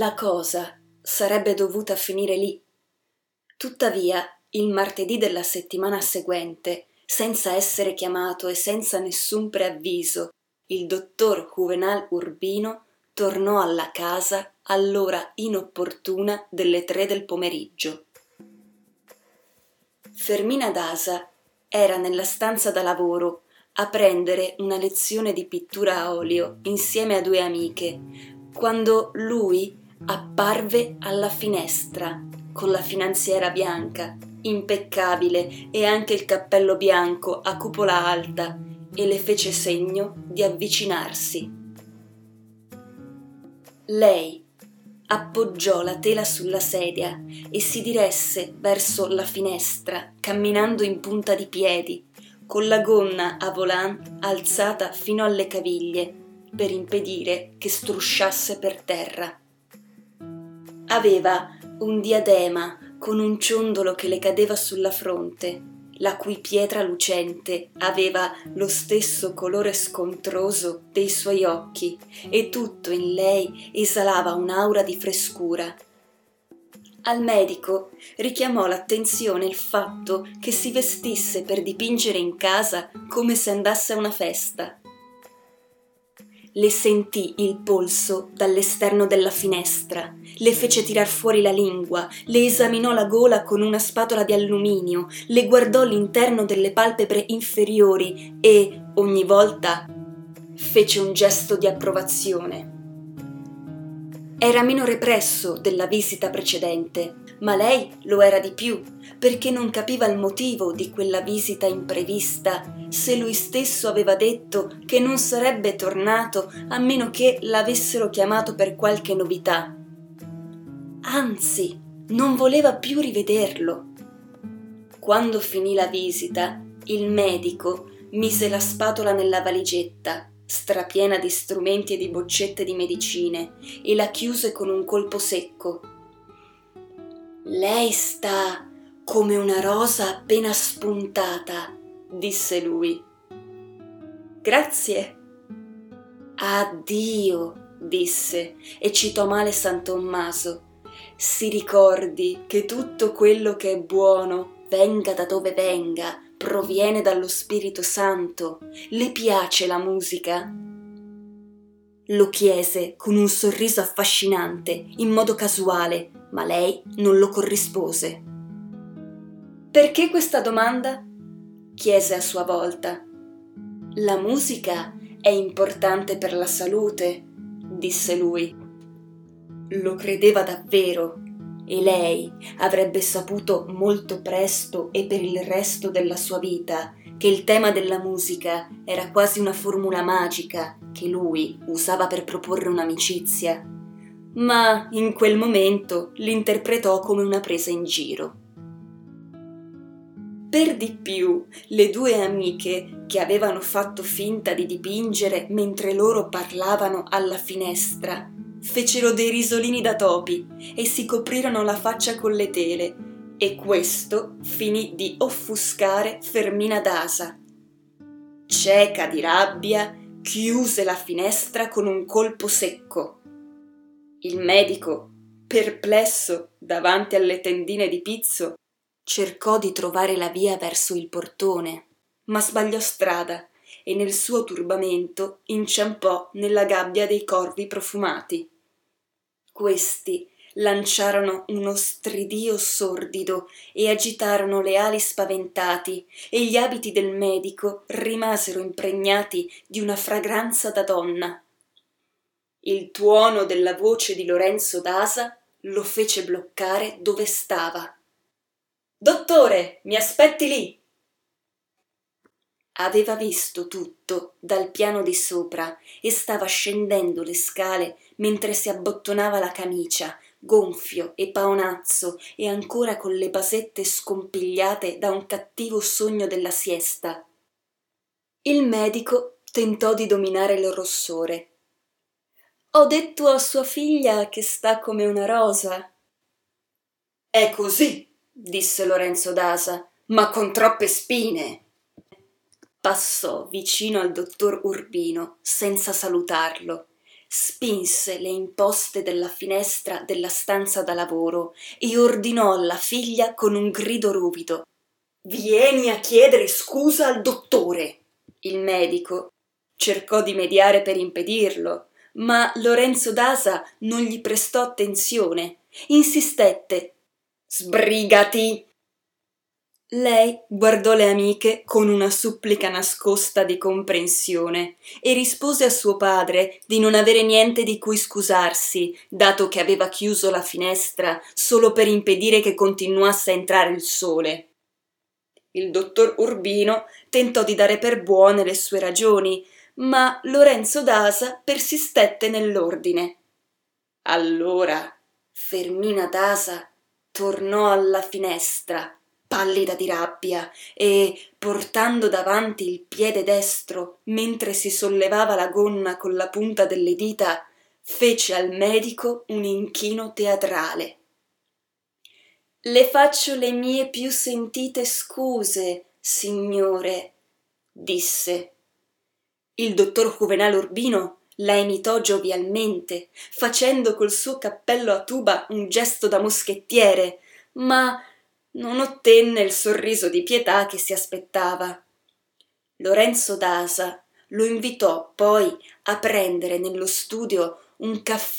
La cosa sarebbe dovuta finire lì. Tuttavia, il martedì della settimana seguente, senza essere chiamato e senza nessun preavviso, il dottor Juvenal Urbino tornò alla casa all'ora inopportuna delle tre del pomeriggio. Fermina Dasa era nella stanza da lavoro a prendere una lezione di pittura a olio insieme a due amiche, quando lui apparve alla finestra con la finanziera bianca, impeccabile e anche il cappello bianco a cupola alta e le fece segno di avvicinarsi. Lei appoggiò la tela sulla sedia e si diresse verso la finestra, camminando in punta di piedi, con la gonna a volant alzata fino alle caviglie per impedire che strusciasse per terra. Aveva un diadema con un ciondolo che le cadeva sulla fronte, la cui pietra lucente aveva lo stesso colore scontroso dei suoi occhi e tutto in lei esalava un'aura di frescura. Al medico richiamò l'attenzione il fatto che si vestisse per dipingere in casa come se andasse a una festa le sentì il polso dall'esterno della finestra, le fece tirar fuori la lingua, le esaminò la gola con una spatola di alluminio, le guardò l'interno delle palpebre inferiori e, ogni volta, fece un gesto di approvazione. Era meno represso della visita precedente, ma lei lo era di più, perché non capiva il motivo di quella visita imprevista, se lui stesso aveva detto che non sarebbe tornato a meno che l'avessero chiamato per qualche novità. Anzi, non voleva più rivederlo. Quando finì la visita, il medico mise la spatola nella valigetta strapiena di strumenti e di boccette di medicine, e la chiuse con un colpo secco. Lei sta come una rosa appena spuntata, disse lui. Grazie. Addio, disse e citò male San Tommaso. Si ricordi che tutto quello che è buono, venga da dove venga, proviene dallo Spirito Santo. Le piace la musica? Lo chiese con un sorriso affascinante, in modo casuale, ma lei non lo corrispose. Perché questa domanda? chiese a sua volta. La musica è importante per la salute, disse lui. Lo credeva davvero e lei avrebbe saputo molto presto e per il resto della sua vita che il tema della musica era quasi una formula magica che lui usava per proporre un'amicizia, ma in quel momento l'interpretò come una presa in giro. Per di più, le due amiche che avevano fatto finta di dipingere mentre loro parlavano alla finestra fecero dei risolini da topi e si coprirono la faccia con le tele, e questo finì di offuscare Fermina Dasa. Cieca di rabbia, chiuse la finestra con un colpo secco. Il medico, perplesso davanti alle tendine di pizzo, cercò di trovare la via verso il portone, ma sbagliò strada e nel suo turbamento inciampò nella gabbia dei corvi profumati. Questi lanciarono uno stridio sordido e agitarono le ali spaventati, e gli abiti del medico rimasero impregnati di una fragranza da donna. Il tuono della voce di Lorenzo Dasa lo fece bloccare dove stava. Dottore, mi aspetti lì! Aveva visto tutto dal piano di sopra e stava scendendo le scale mentre si abbottonava la camicia, gonfio e paonazzo e ancora con le basette scompigliate da un cattivo sogno della siesta. Il medico tentò di dominare il rossore. Ho detto a sua figlia che sta come una rosa. È così, disse Lorenzo Dasa, ma con troppe spine passò vicino al dottor Urbino senza salutarlo, spinse le imposte della finestra della stanza da lavoro e ordinò alla figlia con un grido ruvido Vieni a chiedere scusa al dottore. Il medico cercò di mediare per impedirlo, ma Lorenzo Dasa non gli prestò attenzione. Insistette. Sbrigati! Lei guardò le amiche con una supplica nascosta di comprensione e rispose a suo padre di non avere niente di cui scusarsi, dato che aveva chiuso la finestra solo per impedire che continuasse a entrare il sole. Il dottor Urbino tentò di dare per buone le sue ragioni, ma Lorenzo Dasa persistette nell'ordine. Allora Fermina Dasa tornò alla finestra pallida di rabbia e, portando davanti il piede destro mentre si sollevava la gonna con la punta delle dita, fece al medico un inchino teatrale. Le faccio le mie più sentite scuse, signore, disse. Il dottor Juvenal Urbino la imitò giovialmente, facendo col suo cappello a tuba un gesto da moschettiere, ma non ottenne il sorriso di pietà che si aspettava. Lorenzo Dasa lo invitò poi a prendere nello studio un caffè